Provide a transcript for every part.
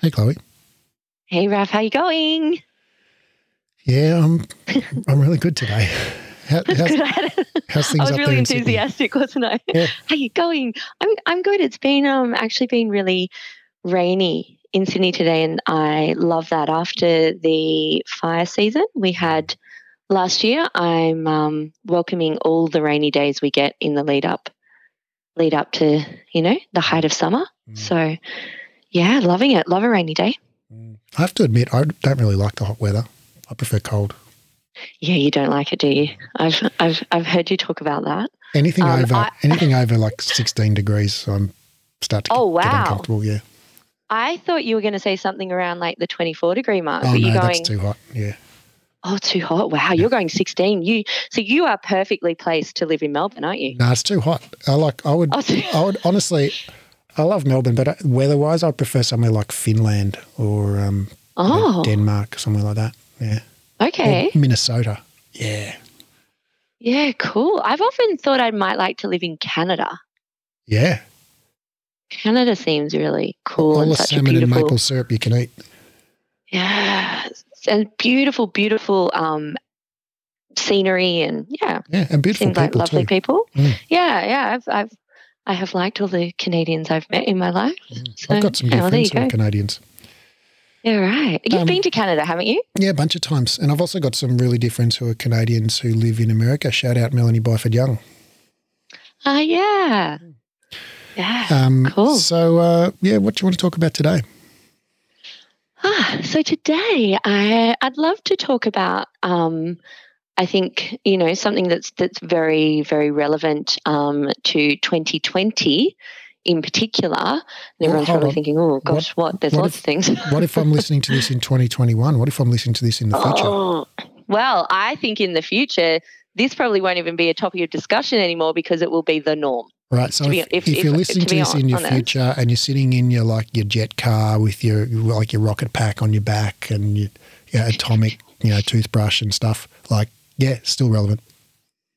Hey, Chloe. Hey, Raf, how you going? Yeah, I'm. I'm really good today. How, how's, I, how's things I was really enthusiastic, wasn't I? Yeah. How you going? I'm I'm good. It's been um actually been really rainy in Sydney today, and I love that. After the fire season we had last year, I'm um, welcoming all the rainy days we get in the lead up, lead up to you know the height of summer. Mm. So, yeah, loving it. Love a rainy day. Mm. I have to admit, I don't really like the hot weather. I prefer cold. Yeah, you don't like it, do you? I've I've I've heard you talk about that. Anything Um, over I- anything over like 16 degrees, I'm start to Oh, get, get wow. uncomfortable. Yeah. I thought you were going to say something around like the 24 degree mark, Oh but no, you're that's going, too hot. Yeah. oh, too hot. Wow, you're going 16. You so you are perfectly placed to live in Melbourne, aren't you? No, it's too hot. I like. I would. Oh, I would honestly. I love Melbourne, but uh, weather-wise, I prefer somewhere like Finland or um, Oh, Denmark, somewhere like that. Yeah. Or okay. Minnesota. Yeah. Yeah, cool. I've often thought I might like to live in Canada. Yeah. Canada seems really cool All and the such a salmon and maple syrup you can eat. yeah, and beautiful, beautiful um, scenery and yeah, Yeah, and beautiful seems like people lovely too. people. Mm. Yeah, yeah. I've, I've, I have liked all the Canadians I've met in my life. Mm. So, I've got some yeah, good well, friends who are. Canadians. Yeah, right. You've Um, been to Canada, haven't you? Yeah, a bunch of times. And I've also got some really dear friends who are Canadians who live in America. Shout out Melanie Byford Young. Ah, yeah. Yeah. Um, Cool. So, uh, yeah, what do you want to talk about today? Ah, so today I I'd love to talk about um, I think you know something that's that's very very relevant um, to 2020 in particular. And Well, everyone's probably on. thinking, oh gosh, what? There's what lots if- of things. What if I'm listening to this in 2021? What if I'm listening to this in the future? Oh, well, I think in the future this probably won't even be a topic of discussion anymore because it will be the norm. Right. So to be- if, if- you're to listening to, be this in your future and you're sitting in your like your jet car with your like your rocket pack on your back and your, your atomic you know toothbrush and stuff, like yeah, still relevant.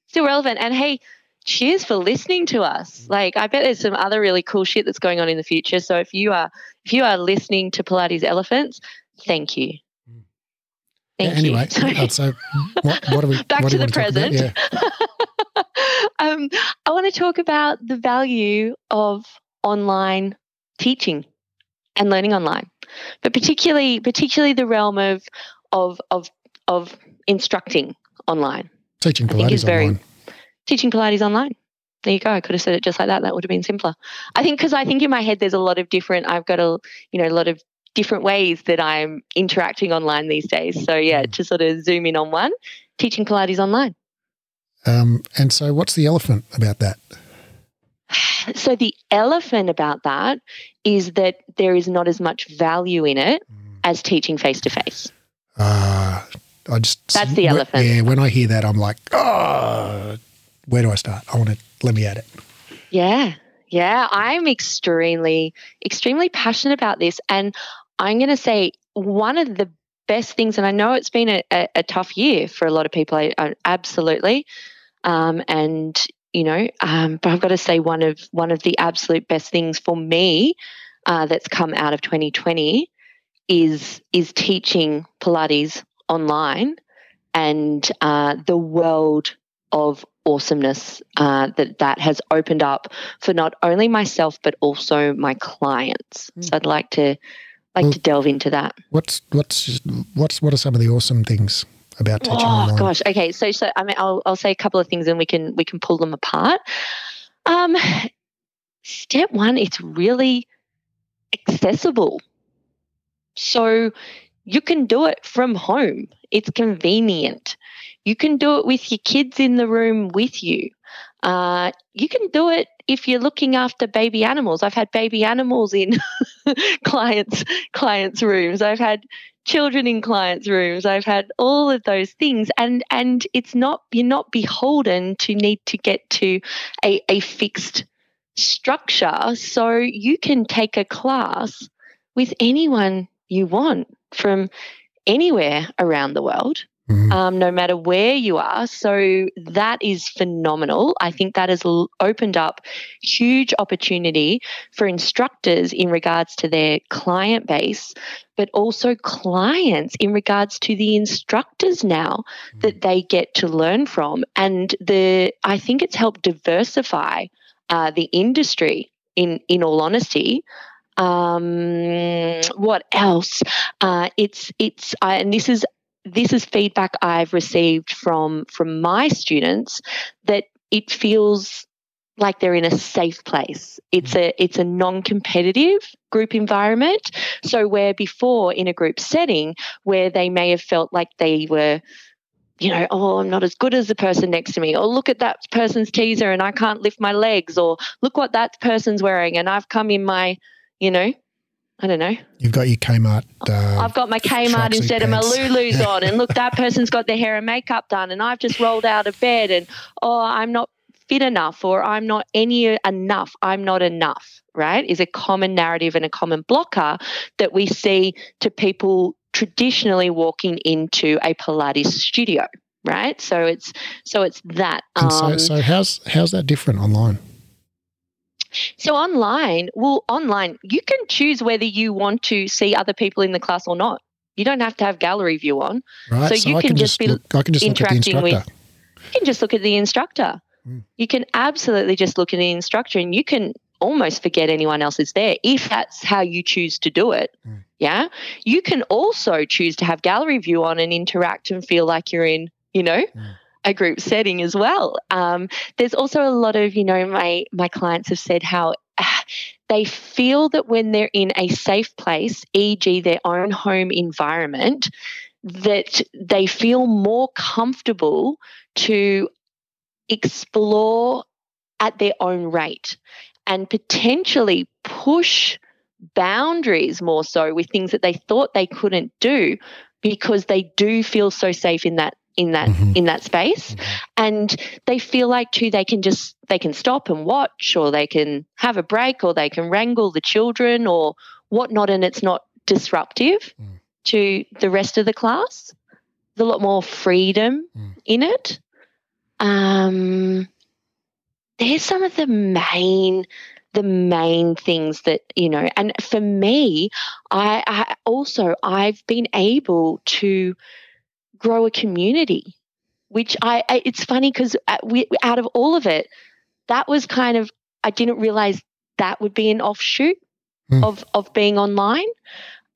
still relevant. And hey, cheers for listening to us. Like I bet there's some other really cool shit that's going on in the future. So if you are if you are listening to Pilates Elephants, thank you. Mm. Thank Yeah, anyway, you. So what, what are we? Back what to the want to talk about? present. Yeah. um, I want to talk about the value of online teaching and learning online, but particularly particularly the realm of of of of instructing online. Teaching I think it's Pilates very- online. teaching Pilates online. There you go. I could have said it just like that. That would have been simpler. I think because I think in my head there's a lot of different. I've got a you know a lot of different ways that I'm interacting online these days. So yeah, Mm. to sort of zoom in on one, teaching Pilates online. Um, and so, what's the elephant about that? So the elephant about that is that there is not as much value in it as teaching face to face. Uh, I just That's the elephant. Yeah, when I hear that, I'm like, oh, where do I start? I want to let me at it. Yeah. Yeah. I'm extremely, extremely passionate about this. And I'm going to say one of the best things, and I know it's been a, a, a tough year for a lot of people, I, I, absolutely. Um, and, you know, um, but I've got to say one of one of the absolute best things for me uh, that's come out of 2020 is is teaching Pilates online and uh, the world of awesomeness uh, that that has opened up for not only myself but also my clients. So I'd like to like Well- to delve into that. What's what's what's what are some of the awesome things about teaching Oh online? gosh. Okay. So so I mean I'll I'll say a couple of things and we can we can pull them apart. Um, step one, it's really accessible. So you can do it from home. It's convenient. You can do it with your kids in the room with you. Uh, you can do it if you're looking after baby animals. I've had baby animals in clients clients' rooms. I've had children in clients' rooms. I've had all of those things, and and it's not you're not beholden to need to get to a, a fixed structure. So you can take a class with anyone you want from anywhere around the world Mm. um, no matter where you are. So that is phenomenal. I think that has l- opened up huge opportunity for instructors in regards to their client base, but also clients in regards to the instructors now that they get to learn from. And the I think it's helped diversify uh, the industry. In in all honesty, um, what else? Uh, it's it's uh, and this is this is feedback I've received from from my students that it feels like they're in a safe place. It's a it's a non-competitive group environment. So where before in a group setting where they may have felt like they were you know, oh, I'm not as good as the person next to me, or look at that person's teaser and I can't lift my legs, or look what that person's wearing and I've come in my, you know, I don't know, You've got your Kmart. Uh, I've got my Kmart tracksuit instead of my. Lulu's Yeah. on, and look, that person's got their hair and makeup done, and I've just rolled out of bed, and oh, I'm not fit enough, or I'm not any enough, I'm not enough, right? Is a common narrative and a common blocker that we see to people traditionally walking into a Pilates studio, right? So it's so it's that. and so, Um, so how's how's that different online? So online, well, online, you can choose whether you want to see other people in the class or not. You don't have to have gallery view on. Right. so you I can just be look, I can just look at the interacting with- You can just look at the instructor. Mm. You can absolutely just look at the instructor and you can almost forget anyone else is there if that's how you choose to do it. Mm. Yeah. You can also choose to have gallery view on and interact and feel like you're in, you know, Mm. A group setting as well. Um, there's also a lot of, you know, my my clients have said how ah, they feel that when they're in a safe place, e.g., their own home environment, that they feel more comfortable to explore at their own rate and potentially push boundaries more so with things that they thought they couldn't do because they do feel so safe in that in that Mhm. in that space Mhm. and they feel like too they can just they can stop and watch or they can have a break or they can wrangle the children or whatnot and it's not disruptive Mm. to the rest of the class there's a lot more freedom Mm. in it um there's some of the main the main things that you know and for me I, I also i've been able to grow a community which i, I it's funny because we, out of all of it that was kind of i didn't realize that would be an offshoot Hmm. of of being online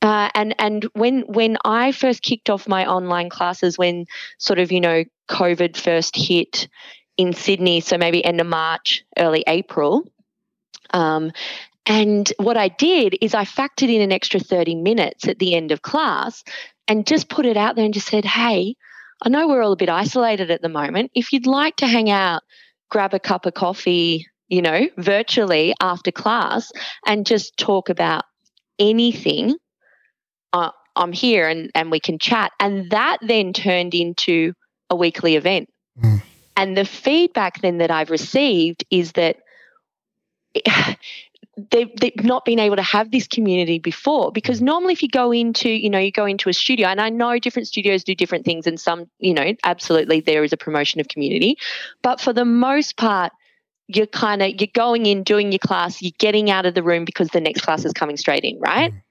uh, and and when when I first kicked off my online classes, when sort of you know COVID first hit in Sydney, so maybe end of March, early April, um, and what I did is I factored in an extra thirty minutes at the end of class, and just put it out there and just said, hey, I know we're all a bit isolated at the moment. If you'd like to hang out, grab a cup of coffee, you know, virtually after class, and just talk about anything uh, I'm here and, and we can chat. And that then turned into a weekly event. Mm. And the feedback then that I've received is that they've, they've not been able to have this community before because normally if you go into you know you go into a studio and i know different studios do different things and some you know absolutely there is a promotion of community but for the most part you're kind of you're going in doing your class you're getting out of the room because the next class is coming straight in right? Mm.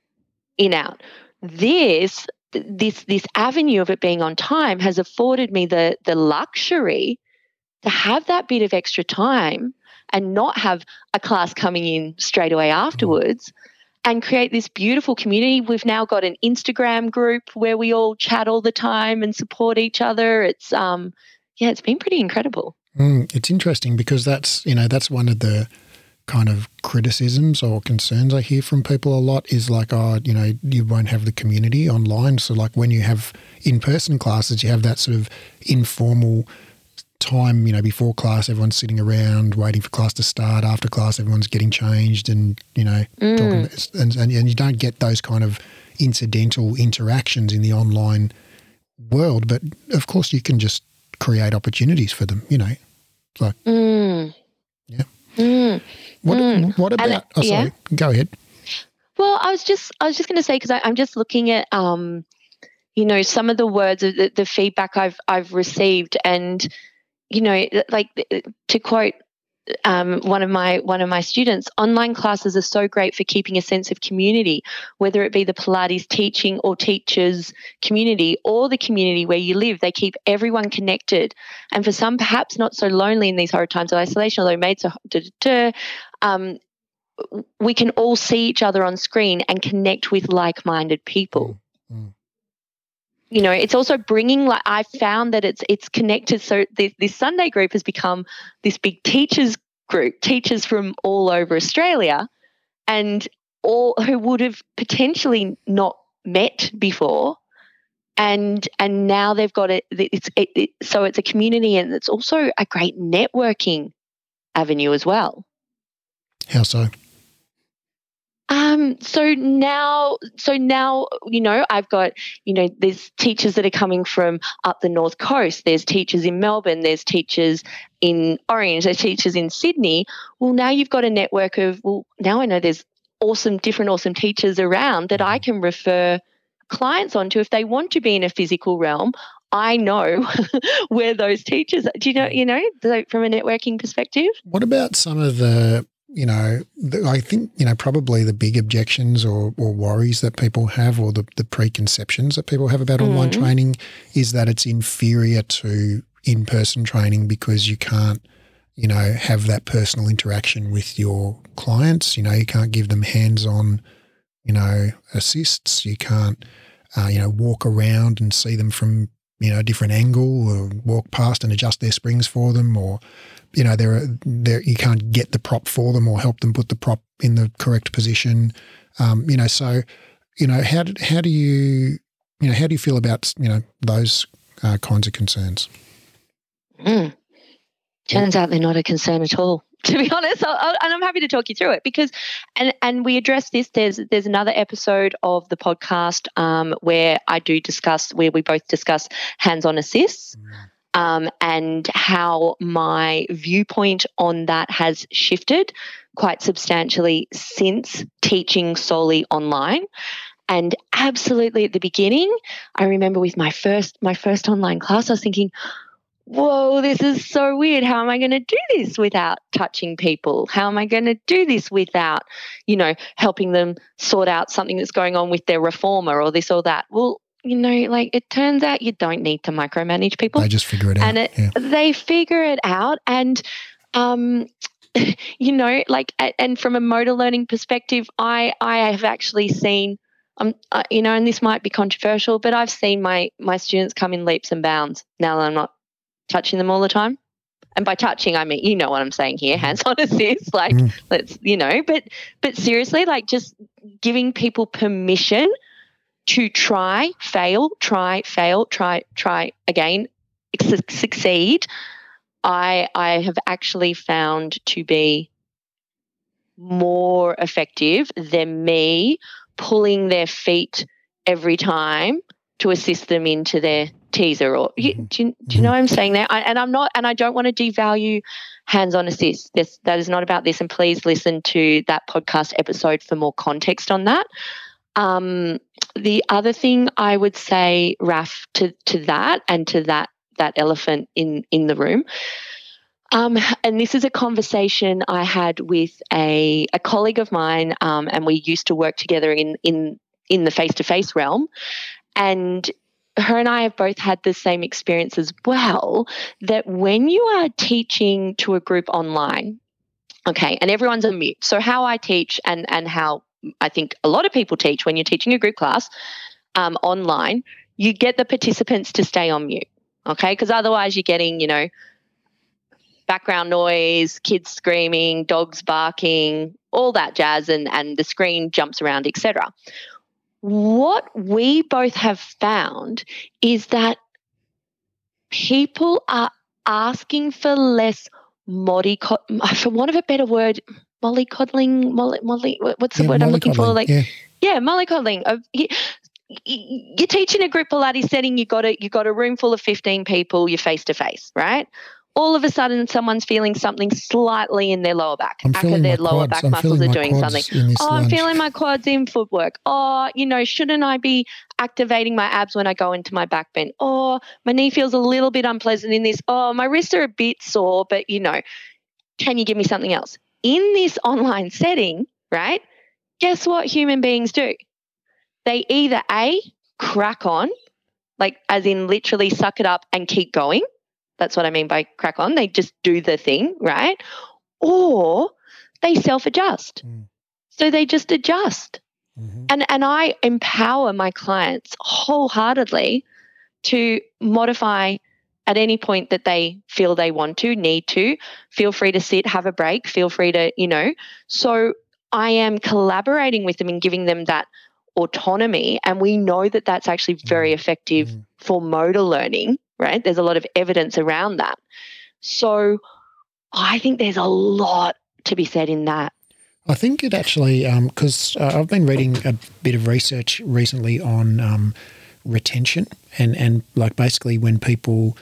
in out. This this this avenue of it being on time has afforded me the the luxury to have that bit of extra time and not have a class coming in straight away afterwards and create this beautiful community. We've now got an Instagram group where we all chat all the time and support each other. It's um yeah, it's been pretty incredible. Mm, it's interesting because that's you know that's one of the kind of criticisms or concerns I hear from people a lot is like oh you know you won't have the community online so like when you have in person classes you have that sort of informal time you know before class everyone's sitting around waiting for class to start after class everyone's getting changed and you know Mm. talking about, and, and and you don't get those kind of incidental interactions in the online world but of course you can just create opportunities for them you know Mm. Yeah. Mm. What Mm. What And, about? oh, yeah. sorry. Go ahead. Well, I was just I was just going to say because I'm just looking at um, you know some of the words of the, the feedback I've I've received and you know like to quote um, one of my one of my students online classes are so great for keeping a sense of community whether it be the pilates teaching or teachers community or the community where you live. They keep everyone connected. And for some perhaps not so lonely in these horrid times of isolation although mates are um, we can all see each other on screen and connect with like-minded people. Mm you know it's also bringing like i found that it's it's connected. So this, this sunday group has become this big teachers group teachers from all over australia and all who would have potentially not met before. And and now they've got it it's it, it, so it's a community and it's also a great networking avenue as well. How so um, so now, so now, you know, I've got, you know, there's teachers that are coming from up the north coast. There's teachers in Melbourne. There's teachers in Orange. There's teachers in Sydney. Well, now you've got a network of. Well, now I know there's awesome, different, awesome teachers around that I can refer clients onto if they want to be in a physical realm. I know where those teachers. Are. Do you know? You know, from a networking perspective. What about some of the you know, I think, you know, probably the big objections or, or worries that people have or the, the preconceptions that people have about mm. online training is that it's inferior to in person training because you can't, you know, have that personal interaction with your clients. You know, you can't give them hands on, you know, assists. You can't, uh, you know, walk around and see them from, you know, a different angle or walk past and adjust their springs for them or, you know, there, there you can't get the prop for them or help them put the prop in the correct position. Um, you know, so you know, how do, how do you you know how do you feel about you know those uh, kinds of concerns? Mm. Turns out they're not a concern at all. To be honest, I'll, I'll, and I'm happy to talk you through it because, and and we address this. There's there's another episode of the podcast um, where I do discuss where we both discuss hands-on assists. Mm um, and how my viewpoint on that has shifted quite substantially since teaching solely online. And absolutely at the beginning i remember with my first my first online class i was thinking whoa this is so weird. How am i going to do this without touching people? How am i going to do this without you know helping them sort out something that's going on with their reformer or this or that? Well you know, like it turns out you don't need to micromanage people. They just figure it out. And it, yeah. they figure it out. And, um, you know, like, and from a motor learning perspective, I, I have actually seen, um, uh, you know, and this might be controversial, but I've seen my, my students come in leaps and bounds now that I'm not touching them all the time. And by touching, I mean, you know what I'm saying here, hands on assist, like, mm. let's, you know, but, but seriously, like just giving people permission to try, fail, try, fail, try, try again, succeed, I I have actually found to be more effective than me pulling their feet every time to assist them into their teaser or mm-hmm. do, you, do you know what I'm saying there? I, and I'm not, and I don't want to devalue hands-on assist. This, that is not about this. And please listen to that podcast episode for more context on that. Um, the other thing I would say, Raf, to, to that and to that that elephant in in the room. Um, and this is a conversation I had with a, a colleague of mine, um, and we used to work together in in in the face to face realm. And her and I have both had the same experience as well. That when you are teaching to a group online, okay, and everyone's on mute. So how I teach and and how I think a lot of people teach when you're teaching a group class um, online, you get the participants to stay on mute, okay? Because otherwise you're getting, you know, background noise, kids screaming, dogs barking, all that jazz, and, and the screen jumps around, etc. What we both have found is that people are asking for less modi, for want of a better word, mollycoddling, molly, molly, what's the yeah, word I'm looking for? Like, yeah, yeah mollycoddling. You're teaching a group Pilates setting. You got a you got a room full of 15 people. You're face to face, right? all of a sudden someone's feeling something slightly in their lower back. I'm feeling their my lower quads. back I'm muscles are doing something. Oh, I'm feeling my quads in footwork. Oh, you know, shouldn't I be activating my abs when I go into my back bend? Or my knee feels a little bit unpleasant in this. Oh, my wrists are a bit sore, but you know, can you give me something else? In this online setting, right? Guess what human beings do? They either A, crack on, like as in literally suck it up and keep going. That's what I mean by crack on. They just do the thing, right? Or they self adjust. Mm. So they just adjust. Mhm. And, and I empower my clients wholeheartedly to modify at any point that they feel they want to, need to. Feel free to sit, have a break, feel free to, you know. So I am collaborating with them and giving them that autonomy. And we know that that's actually very effective Mm. for motor learning, right? There's a lot of evidence around that. So I think there's a lot to be said in that. I think it actually, because uh, I've been reading a bit of research recently on um, retention and, and like basically when people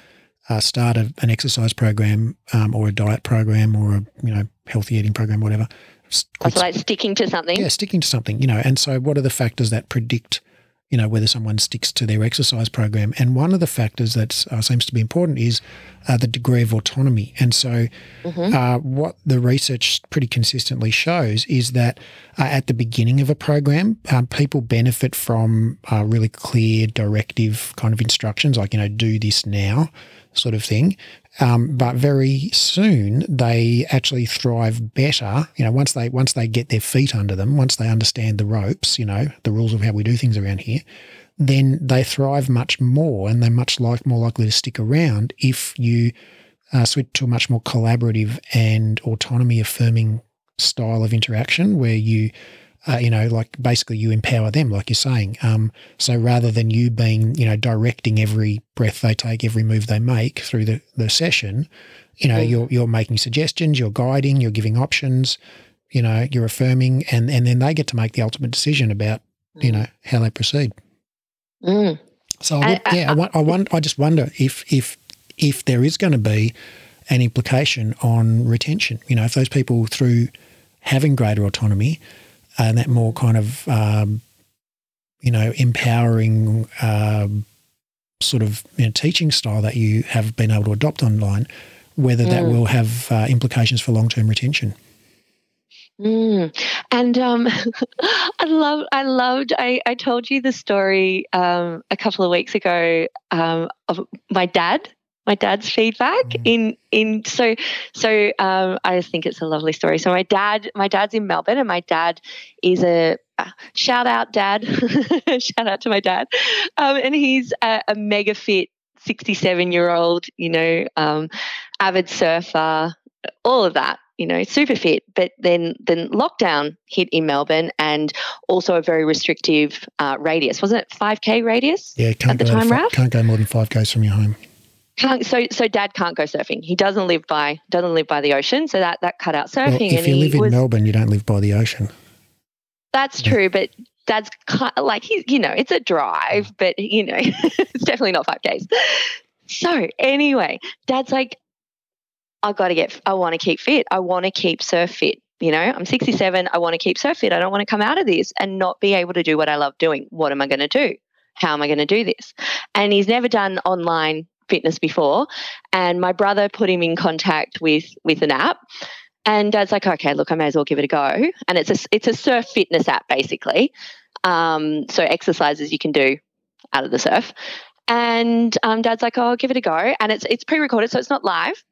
uh, start a, an exercise program um, or a diet program or a you know healthy eating program, whatever. s- quit Also, like sticking to something. yeah, sticking to something, you know. And so, what are the factors that predict, you know, whether someone sticks to their exercise program? And one of the factors that uh, seems to be important is uh, the degree of autonomy. And so, Mhm. uh, what the research pretty consistently shows is that uh, at the beginning of a program, um, people benefit from uh, really clear, directive kind of instructions, like you know, do this now, sort of thing. Um, but very soon they actually thrive better. You know, once they once they get their feet under them, once they understand the ropes, you know, the rules of how we do things around here, then they thrive much more, and they're much like more likely to stick around if you uh, switch to a much more collaborative and autonomy affirming style of interaction, where you uh, you know, like basically you empower them, like you're saying. Um, so rather than you being, you know, directing every breath they take, every move they make through the, the session, you know, Mm. you're you're making suggestions, you're guiding, you're giving options, you know, you're affirming, and and then they get to make the ultimate decision about, you know, how they proceed. Mm. So I I- yeah, I, I want, I just wonder if if if there is going to be an implication on retention. You know, if those people through having greater autonomy and that more kind of um, you know empowering um, sort of you know, teaching style that you have been able to adopt online, whether that Mm. will have uh, implications for long term retention. Mm. And um, I love, I loved. I, I told you the story um, a couple of weeks ago um, of my dad. My dad's feedback Mm. in in so so um, I just think it's a lovely story. So my dad, my dad's in Melbourne, and my dad is a uh, shout out dad, shout out to my dad, um, and he's a, a mega fit sixty seven year old, you know, um, avid surfer, all of that you know, super fit. But then then lockdown hit in Melbourne and also a very restrictive uh, radius. Wasn't it 5K radius? Yeah, can't the go time, fi- Raf? can't go more than five k's from your home. Can't, so so dad can't go surfing. He doesn't live by doesn't live by the ocean, so that that cut out surfing. Well, if you live in was, Melbourne, you don't live by the ocean. that's true, but dad's kind like he's you know it's a drive, but you know it's definitely not five days. So anyway, dad's like, I got to get, I want to keep fit. I want to keep surf fit. You know, I'm 67. I want to keep surf fit. I don't want to come out of this and not be able to do what I love doing. What am I going to do? How am I going to do this? And he's never done online fitness before. And my brother put him in contact with with an app. And dad's like, okay, look, I may as well give it a go. And it's a it's a surf fitness app basically. Um, so exercises you can do out of the surf. And um, dad's like, oh, I'll give it a go. And it's it's pre-recorded, so it's not live.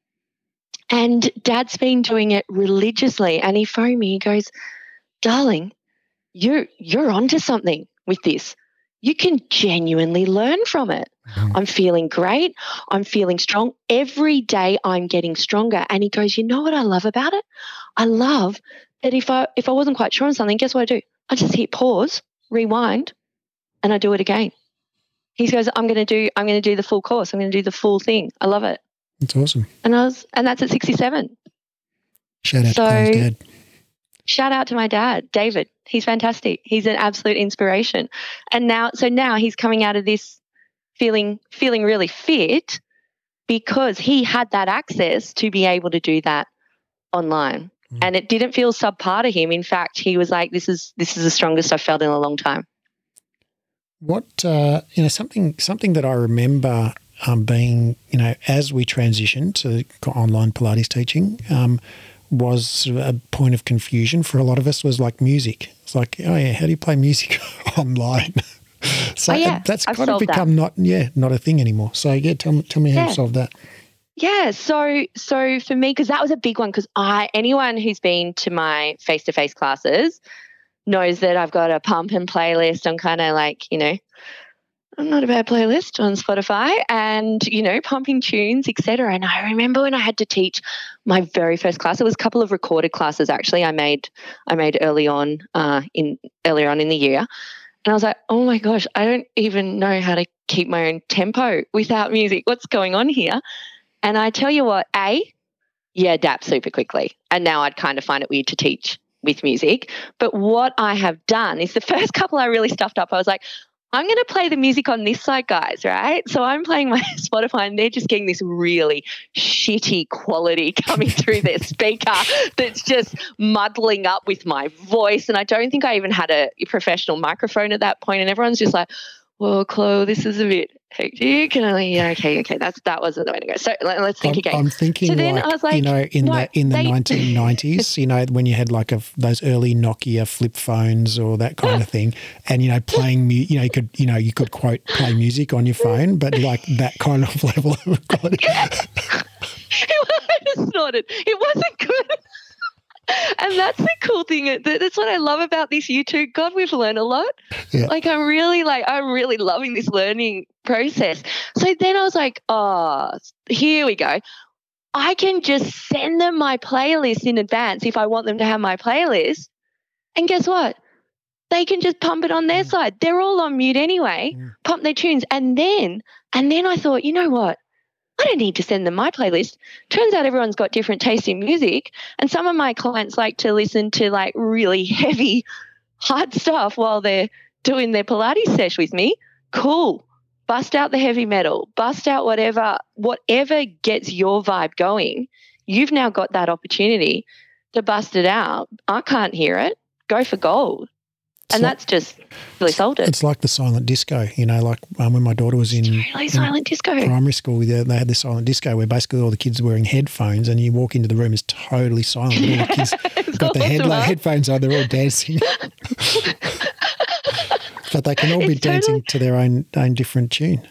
And dad's been doing it religiously. And he phoned me, he goes, darling, you you're onto something with this. You can genuinely learn from it. I'm feeling great. I'm feeling strong. Every day I'm getting stronger. And he goes, You know what I love about it? I love that if I if I wasn't quite sure on something, guess what I do? I just hit pause, rewind, and I do it again. He goes, I'm gonna do I'm gonna do the full course. I'm gonna do the full thing. I love it. It's awesome. And I was and that's at 67. Shout out So- to Chloe's dad. Shout out to my dad, David. He's fantastic. He's an absolute inspiration. And now so now he's coming out of this feeling feeling really fit because he had that access to be able to do that online. Mm. And it didn't feel subpar to him. In fact, he was like, "This is this is the strongest I've felt in a long time." What uh, you know, something something that I remember um, being, you know, as we transitioned to online Pilates teaching, um, was a point of confusion for a lot of us was like music. It's like, oh yeah, how do you play music online? so oh, yeah. that's I've kind of become that. not yeah not a thing anymore. So yeah, tell me tell me how you solved that. Yeah, so so for me, because that was a big one, because I anyone who's been to my face to face classes knows that I've got a pump and playlist. I'm kind of like you know not a bad playlist on Spotify and, you know, pumping tunes, etc. And I remember when I had to teach my very first class, it was a couple of recorded classes actually I made I made early on uh, in earlier on in the year. And I was like, oh my gosh, I don't even know how to keep my own tempo without music. What's going on here? And I tell you what, A, yeah, adapt super quickly. And now I'd kind of find it weird to teach with music. But what I have done is the first couple I really stuffed up. I was like, I'm going to play the music on this side, guys, right? So I'm playing my Spotify and they're just getting this really shitty quality coming through their speaker that's just muddling up with my voice. And I don't think I even had a professional microphone at that point. And everyone's just like, well, Chloe, this is a bit hectic. And I'm like, yeah, okay, okay, that's that wasn't the way to go. So let, us think I'm, again. I'm thinking, so then like, I was like, you know, in the in the they, 1990s, you know, when you had like a, those early Nokia flip phones or that kind of thing, and you know, playing, music, you know, you could, you know, you could quote play music on your phone, but like that kind of level of quality. I just snorted. It wasn't good and that's the cool thing. That's what I love about this YouTube. God, we've learned a lot. Yeah. Like I'm really like I'm really loving this learning process. So then I was like, oh, here we go. I can just send them my playlist in advance if I want them to have my playlist. And guess what? They can just pump it on their mm. side. They're all on mute anyway, mm. pump their tunes. And then, and then I thought, you know what? I don't need to send them my playlist. Turns out everyone's got different tastes in music. And some of my clients like to listen to like really heavy, hard stuff while they're doing their Pilates sesh with me. Cool. Bust out the heavy metal, bust out whatever, whatever gets your vibe going. You've now got that opportunity to bust it out. I can't hear it. Go for gold and like, that's just really sold it. It's like the silent disco, you know, like um, when my daughter was in, really silent disco primary school, they, they had this silent disco where basically all the kids are wearing headphones, and you walk into the room, it's totally silent. All the kids got the head, headphones on, they're all dancing. but they can all be it's dancing totally, to their own own different tune.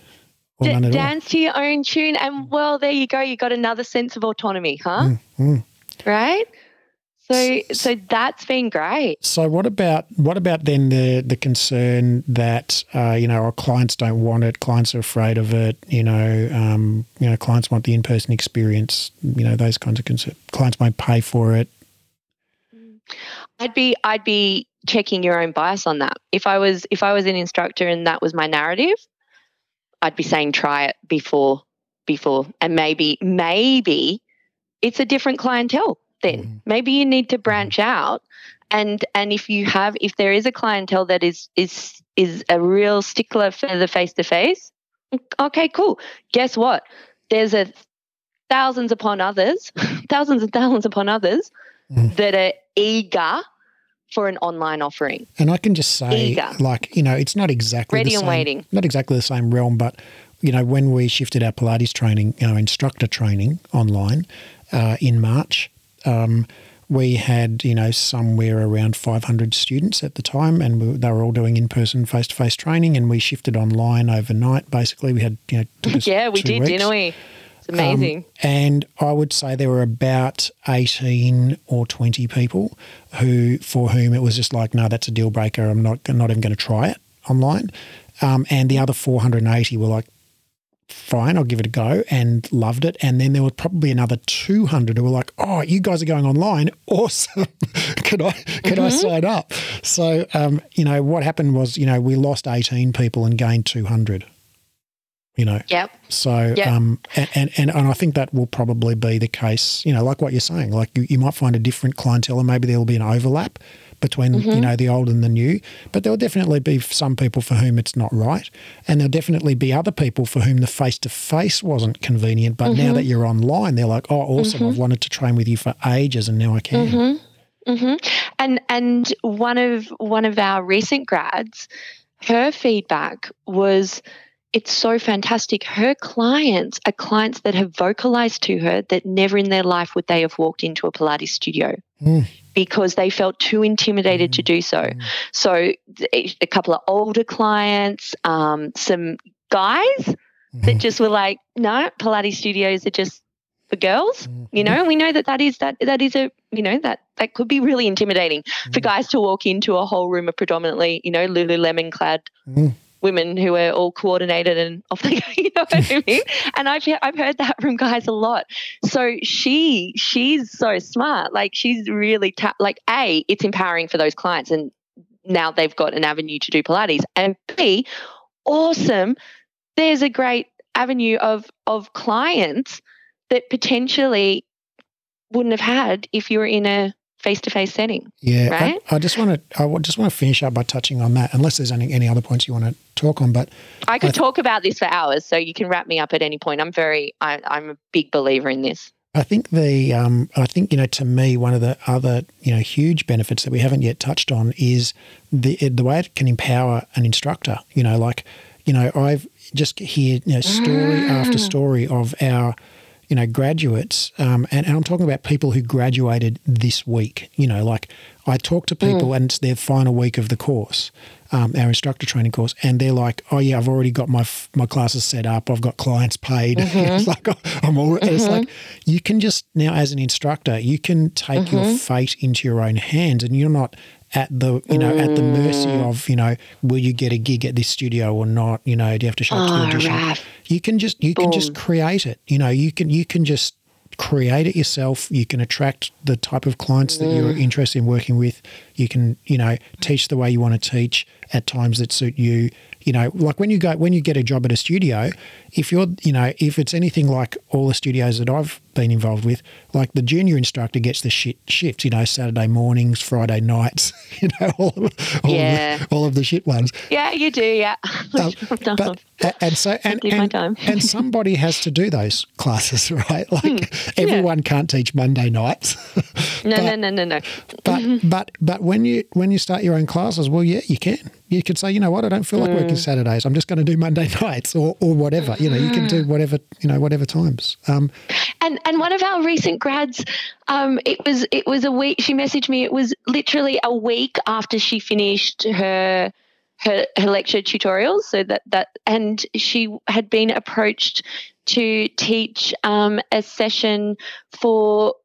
D- dance all. to your own tune, and well, there you go. You got another sense of autonomy, huh? Mm, mm. Right. So so that's been great. So what about what about then the the concern that uh, you know our clients don't want it, clients are afraid of it, you know, um, you know, clients want the in person experience, you know, those kinds of concerns. Clients won't pay for it. I'd be I'd be checking your own bias on that. If I was if I was an instructor and that was my narrative, I'd be saying try it before before and maybe maybe it's a different clientele then mm. maybe you need to branch out and and if you have if there is a clientele that is is is a real stickler for the face to face okay cool guess what there's a thousands upon others thousands and thousands upon others mm. that are eager for an online offering and i can just say eager. like you know it's not exactly ready and same, waiting not exactly the same realm but you know when we shifted our pilates training our instructor training online uh, in march um, we had, you know, somewhere around 500 students at the time, and we, they were all doing in-person, face-to-face training, and we shifted online overnight. Basically, we had, you know, yeah, we did, weeks. didn't we? It's amazing. Um, and I would say there were about 18 or 20 people who, for whom it was just like, no, that's a deal breaker. I'm not, I'm not even going to try it online. Um, and the other 480 were like, fine, I'll give it a go and loved it. And then there were probably another 200 who were like, oh, you guys are going online. Awesome. can I, can mm-hmm. I sign up? So, um, you know, what happened was, you know, we lost 18 people and gained 200. You know, yep. So, yep. um, and, and, and I think that will probably be the case, you know, like what you're saying, like you, you might find a different clientele and maybe there will be an overlap, between Mm-hmm. you know the old and the new. But there'll definitely be some people for whom it's not right, and there'll definitely be other people for whom the face to face wasn't convenient. But Mm-hmm. now that you're online, they're like, oh, awesome! I've wanted to train with you for ages, and now I can. hmm And and one of one of our recent grads, her feedback was it's so fantastic. Her clients are clients that have vocalized to her that never in their life would they have walked into a Pilates studio Mm. because they felt too intimidated to do so. Mm. So a couple of older clients, um, some guys that Mhm. just were like, no, Pilates studios are just for girls. You Mhm. know, we know that that is that that is a you know that that could be really intimidating for Mm. guys to walk into a whole room of predominantly you know Lululemon clad Mm. Women who are all coordinated and off they go. You know what I mean? And I've I've heard that from guys a lot. So she she's so smart. Like she's really ta- like a it's empowering for those clients and now they've got an avenue to do Pilates and b awesome. There's a great avenue of of clients that potentially wouldn't have had if you were in a face to face setting. Yeah, Right? I, I just want to. I just want to finish up by touching on that. Unless there's any any other points you want to talk on, but I could I th- talk about this for hours, so you can wrap me up at any point. I'm very, I, I'm a big believer in this. I think the um, I think you know to me one of the other you know huge benefits that we haven't yet touched on is the the way it can empower an instructor. You know, like you know I've just hear you know story after Mm. story of our you know graduates, um, and, and I'm talking about people who graduated this week. You know, like I talk to people and it's their final week of the course, um, our instructor training course, and they're like, "Oh yeah, I've already got my my classes set up. I've got clients paid. it's like I'm all. It's like you can just now as an instructor, you can take your fate into your own hands, and you're not at the you know at the mercy of you know will you get a gig at this studio or not? You know, do you have to show up to the Oh, audition? You can just you can just create it. You know, you can you can just create it yourself. You can attract the type of clients that you're Mm. interested in working with. You can, you know, teach the way you want to teach at times that suit you. You know, like when you go when you get a job at a studio, if you're, you know, if it's anything like all the studios that I've been involved with, like the junior instructor gets the shit shifts, you know, Saturday mornings, Friday nights, you know, all, of- all, Yeah. of, the, all of the shit ones. Yeah, you do. Yeah. Um, but and so and and, and somebody has to do those classes, right? Like everyone can't teach Monday nights, no, but- no, no, no, no. but but but when you when you start your own classes, well, yeah, you can. You could say, you know what, I don't feel like Mm. working Saturdays. I'm just going to do Monday nights or or whatever. You know, you can Mm. do whatever you know whatever times. Um, And and one of our recent grads, um, it was it was a week. She messaged me. It was literally a week after she finished her her, her lecture tutorials. So that that and she had been approached to teach um, a session for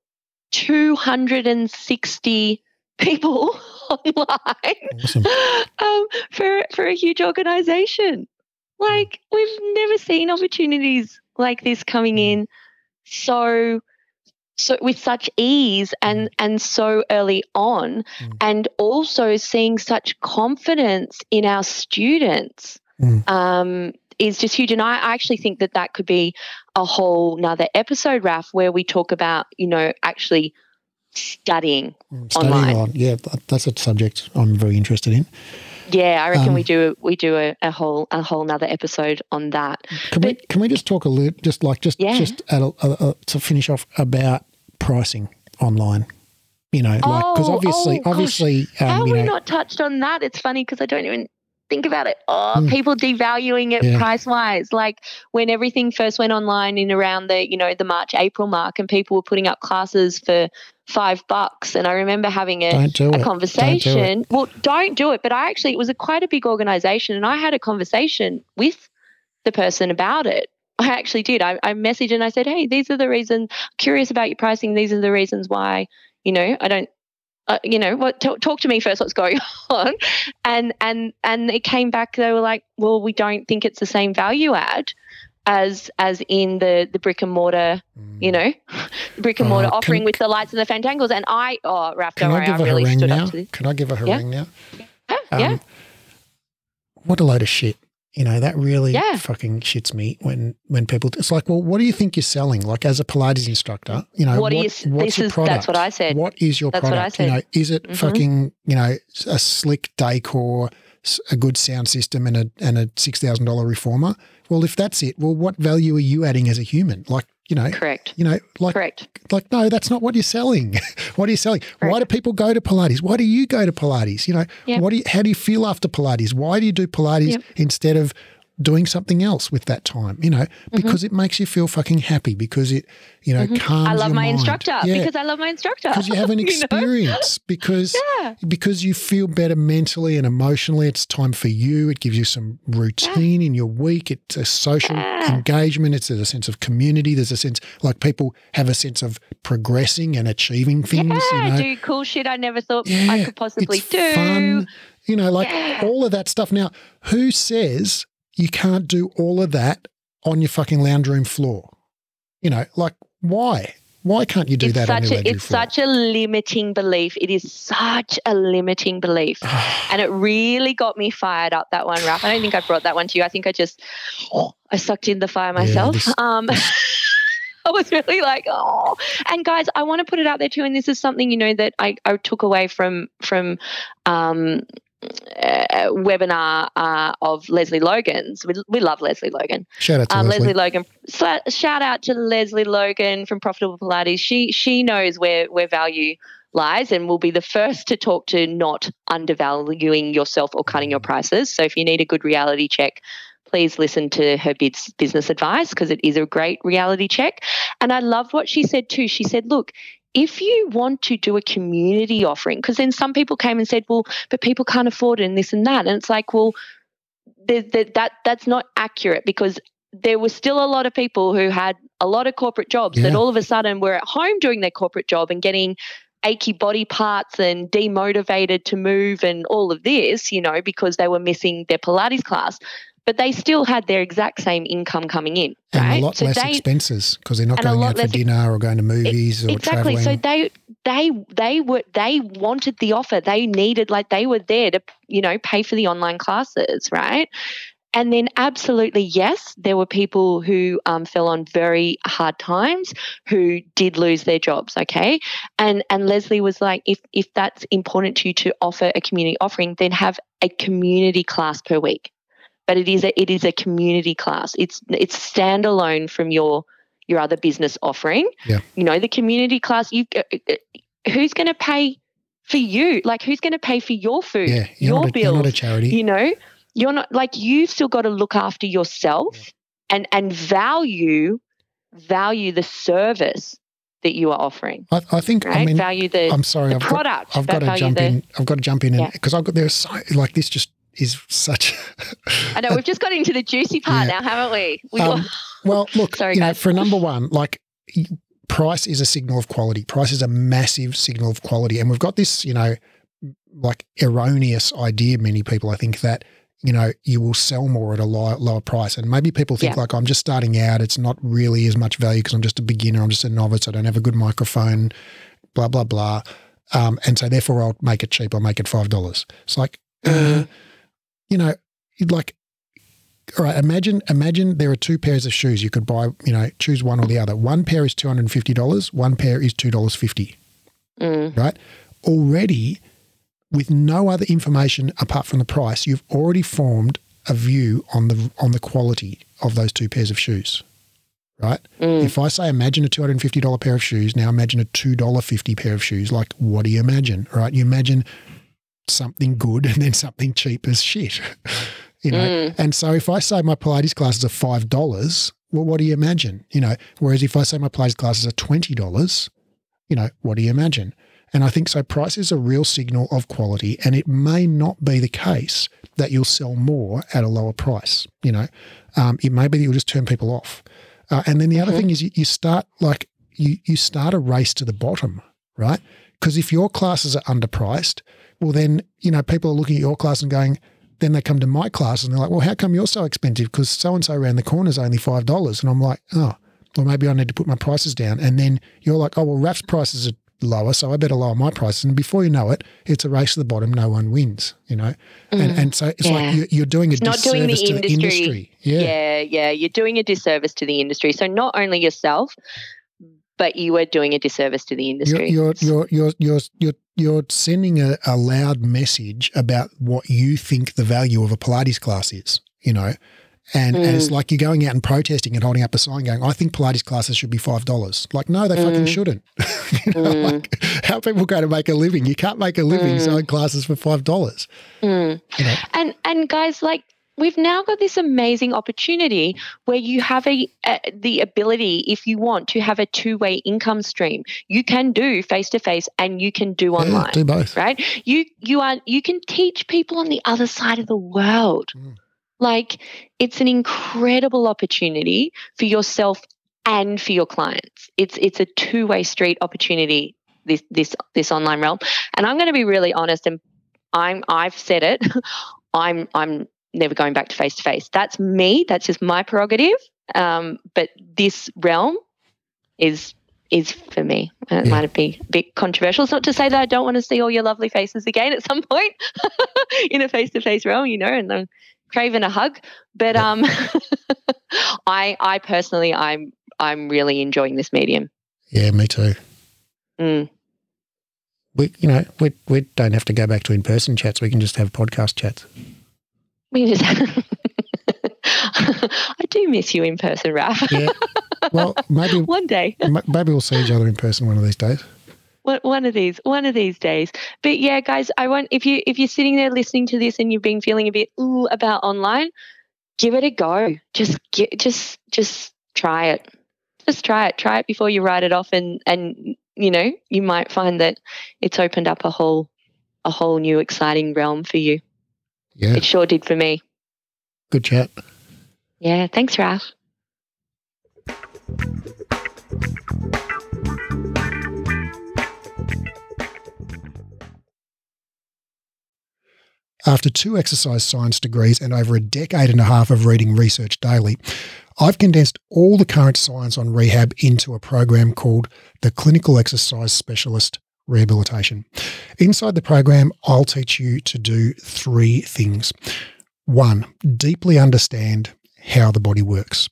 two hundred and sixty people online awesome. um, for for a huge organization. Like we've never seen opportunities like this coming in so so with such ease and and so early on Mm. and also seeing such confidence in our students Mm. um, is just huge and I, I actually think that that could be a whole nother episode raf where we talk about you know actually studying Studying Online. on, yeah, that- that's a subject I'm very interested in. yeah i reckon Um, we do we do a, a whole a whole another episode on that Can we can we just talk a little, just like just Yeah. just at a, a, to finish off about pricing online? You know, like because Oh, obviously, oh, obviously, How um, have you we know, not touched on that? It's funny because I don't even think about it. Oh, Mm. people devaluing it Yeah. price wise. Like when everything first went online in around the, you know, the March, April mark and people were putting up classes for five bucks. And I remember having a, do a it. Don't do conversation. Well, don't do it. But I actually, it was a quite a big organization and I had a conversation with the person about it. I actually did. I, I messaged and I said, hey, these are the reasons, curious about your pricing. These are the reasons why, you know, I don't uh, you know what talk, talk to me first what's going on and and and it came back they were like well we don't think it's the same value add as as in the the brick and mortar you know brick and Uh, mortar can- offering with the lights and the fantangles and i oh Raf, don't I worry give i really stood now? up to this Can I give her a Yeah. ring now? yeah, Um, yeah. What a load of shit. You know, that really Yeah. fucking shits me when when people. It's like, well, what do you think you're selling? Like as a Pilates instructor, you know, What what- s- what's this your is- product? that's what I said. What is your That's what I product? You know, is it Mhm. fucking you know a slick decor, a good sound system, and a and a six thousand dollar reformer? Well, if that's it, well, what value are you adding as a human? Like, you know, Correct. you know, like Correct. like no that's not what you're selling what are you selling why do people go to pilates why do you go to pilates you know Yep. what do you, how do you feel after pilates why do you do pilates Yep. instead of doing something else with that time you know because it makes you feel fucking happy because it you know calms Mm-hmm. I love my mind. instructor yeah because I love my instructor. because you have an You know? experience because Yeah. because you feel better mentally and emotionally it's time for you it gives you some routine in your week it's a social Yeah. engagement it's a sense of community there's a sense like people have a sense of progressing and achieving things yeah, you know I do cool shit I never thought yeah I could possibly it's do. fun you know like Yeah. all of that stuff now who says you can't do all of that on your fucking lounge room floor you know like why why can't you do it's that on such your a it's floor such a limiting belief. It is such a limiting belief. and it really got me fired up that one Raf. I don't think I brought that one to you. I think I just I sucked in the fire myself. this- um I was really like, oh. And guys, I want to put it out there too. And this is something you know that I, I took away from from um, uh, webinar uh, of Lesley Logan's. We, we love Lesley Logan. shout out to Um, Lesley. Lesley Logan. Shout out to Lesley Logan from Profitable Pilates. She she knows where where value lies and will be the first to talk to not undervaluing yourself or cutting your prices. So if you need a good reality check, please listen to her business advice because it is a great reality check. And I loved what she said too. She said, look, if you want to do a community offering, because then some people came and said, well, but people can't afford it and this and that. And it's like, well, there, that that's not accurate because there were still a lot of people who had a lot of corporate jobs that all of a sudden were at home doing their corporate job and getting achy body parts and demotivated to move and all of this, you know, because they were missing their Pilates class. But they still had their exact same income coming in, and right? a lot so less they, expenses because they're not going out for dinner or going to movies or exactly. Traveling. so they they they were they wanted the offer. They needed like they were there to you know pay for the online classes right? And then absolutely yes there were people who um, fell on very hard times who did lose their jobs okay? And and Lesley was like if if that's important to you to offer a community offering then have a community class per week but it is a it is a community class it's it's standalone from your your other business offering Yeah. you know the community class you uh, who's going to pay for you like who's going to pay for your food yeah, you're your not, a, bills you're not a charity. you know you're not like you've still got to look after yourself and and value value the service that you are offering I, I think. right I mean, value the, I'm sorry. the I've got, product I've got to jump the- in. I've got to jump in Yeah. because I've got there's so like this just is such. i know we've just got into the juicy part Yeah. now haven't we, we Um, well, look, Sorry, you know, for number one, like price is a signal of quality. Price is a massive signal of quality, and we've got this, you know, like erroneous idea. Many people, I think, that you know you will sell more at a lower, lower price, and maybe people think Yeah. like I'm just starting out. It's not really as much value because I'm just a beginner. I'm just a novice. I don't have a good microphone. Blah blah blah. Um, and so therefore I'll make it cheap. I'll make it five dollars. It's like, uh, you know, you'd like all right, imagine imagine there are two pairs of shoes. You could buy, you know, choose one or the other. One pair is two hundred and fifty dollars. One pair is two dollars fifty. Mm, Right? Already, with no other information apart from the price, you've already formed a view on the on the quality of those two pairs of shoes. Right? mm. If I say imagine a two hundred and fifty dollar pair of shoes, now imagine a two dollar fifty pair of shoes. Like, what do you imagine? Right? You imagine something good and then something cheap as shit. you know. Mm. And so if I say my Pilates classes are five dollars, well, what do you imagine? You know. Whereas if I say my Pilates classes are twenty dollars, you know, what do you imagine? And I think so. Price is a real signal of quality, and it may not be the case that you'll sell more at a lower price. You know, um, it may be that you'll just turn people off. Uh, and then the other Mhm. thing is you, you start like you you start a race to the bottom, right? Because if your classes are underpriced, well then you know people are looking at your class and going. Then they come to my class and they're like, "Well, how come you're so expensive? Because so and so around the corner is only five dollars." And I'm like, "Oh, well, maybe I need to put my prices down." And then you're like, "Oh, well, Raf's prices are lower, so I better lower my prices. And before you know it, it's a race to the bottom. No one wins, you know. Mm, and and so it's yeah. like you're, you're, doing a it's disservice not doing the to industry. the industry. Yeah. yeah, yeah, you're doing a disservice to the industry. So not only yourself, but you are doing a disservice to the industry. You're you're you're you're you're, you're sending a, a loud message about what you think the value of a Pilates class is. You know, and, mm. and it's mm. like you're going out and protesting and holding up a sign going, I think Pilates classes should be $5. Like, no, they mm. fucking shouldn't. you know, mm. like, how people go to make a living? You can't make a living mm. selling classes for $5. Mm. You know? And, and guys, like, we've now got this amazing opportunity where you have a, a, the ability if you want to have a two-way income stream you can do face-to-face and you can do online do both right you you are you can teach people on the other side of the world mm. Like it's an incredible opportunity for yourself and for your clients. It's it's a two-way street opportunity this this this online realm. And I'm going to be really honest and I'm I've said it. I'm I'm never going back to face to face. That's me. That's just my prerogative. Um, but this realm is is for me. It yeah. might be a bit controversial. It's not to say that I don't want to see all your lovely faces again at some point in a face to face realm, you know, and I'm craving a hug. But um, I I personally I'm I'm really enjoying this medium. Yeah, me too. Mm. We you know we we don't have to go back to in person chats. We can just have podcast chats. We. I do miss you in person, Raf. yeah. Well, maybe one day. maybe we'll see each other in person one of these days one of these one of these days but yeah guys i want if you if you're sitting there listening to this and you've been feeling a bit ooh about online give it a go just get just just try it just try it try it before you write it off and and you know you might find that it's opened up a whole a whole new exciting realm for you yeah. It sure did for me. Good chat. Yeah thanks Raf. After two exercise science degrees and over a decade and a half of reading research daily, I've condensed all the current science on rehab into a program called the Clinical Exercise Specialist Rehabilitation. Inside the program, I'll teach you to do three things. One, deeply understand how the body works.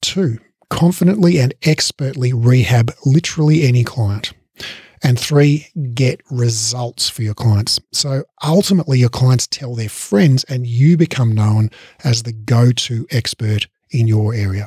Two, confidently and expertly rehab literally any client. And three, get results for your clients. So ultimately, your clients tell their friends, and you become known as the go to expert in your area.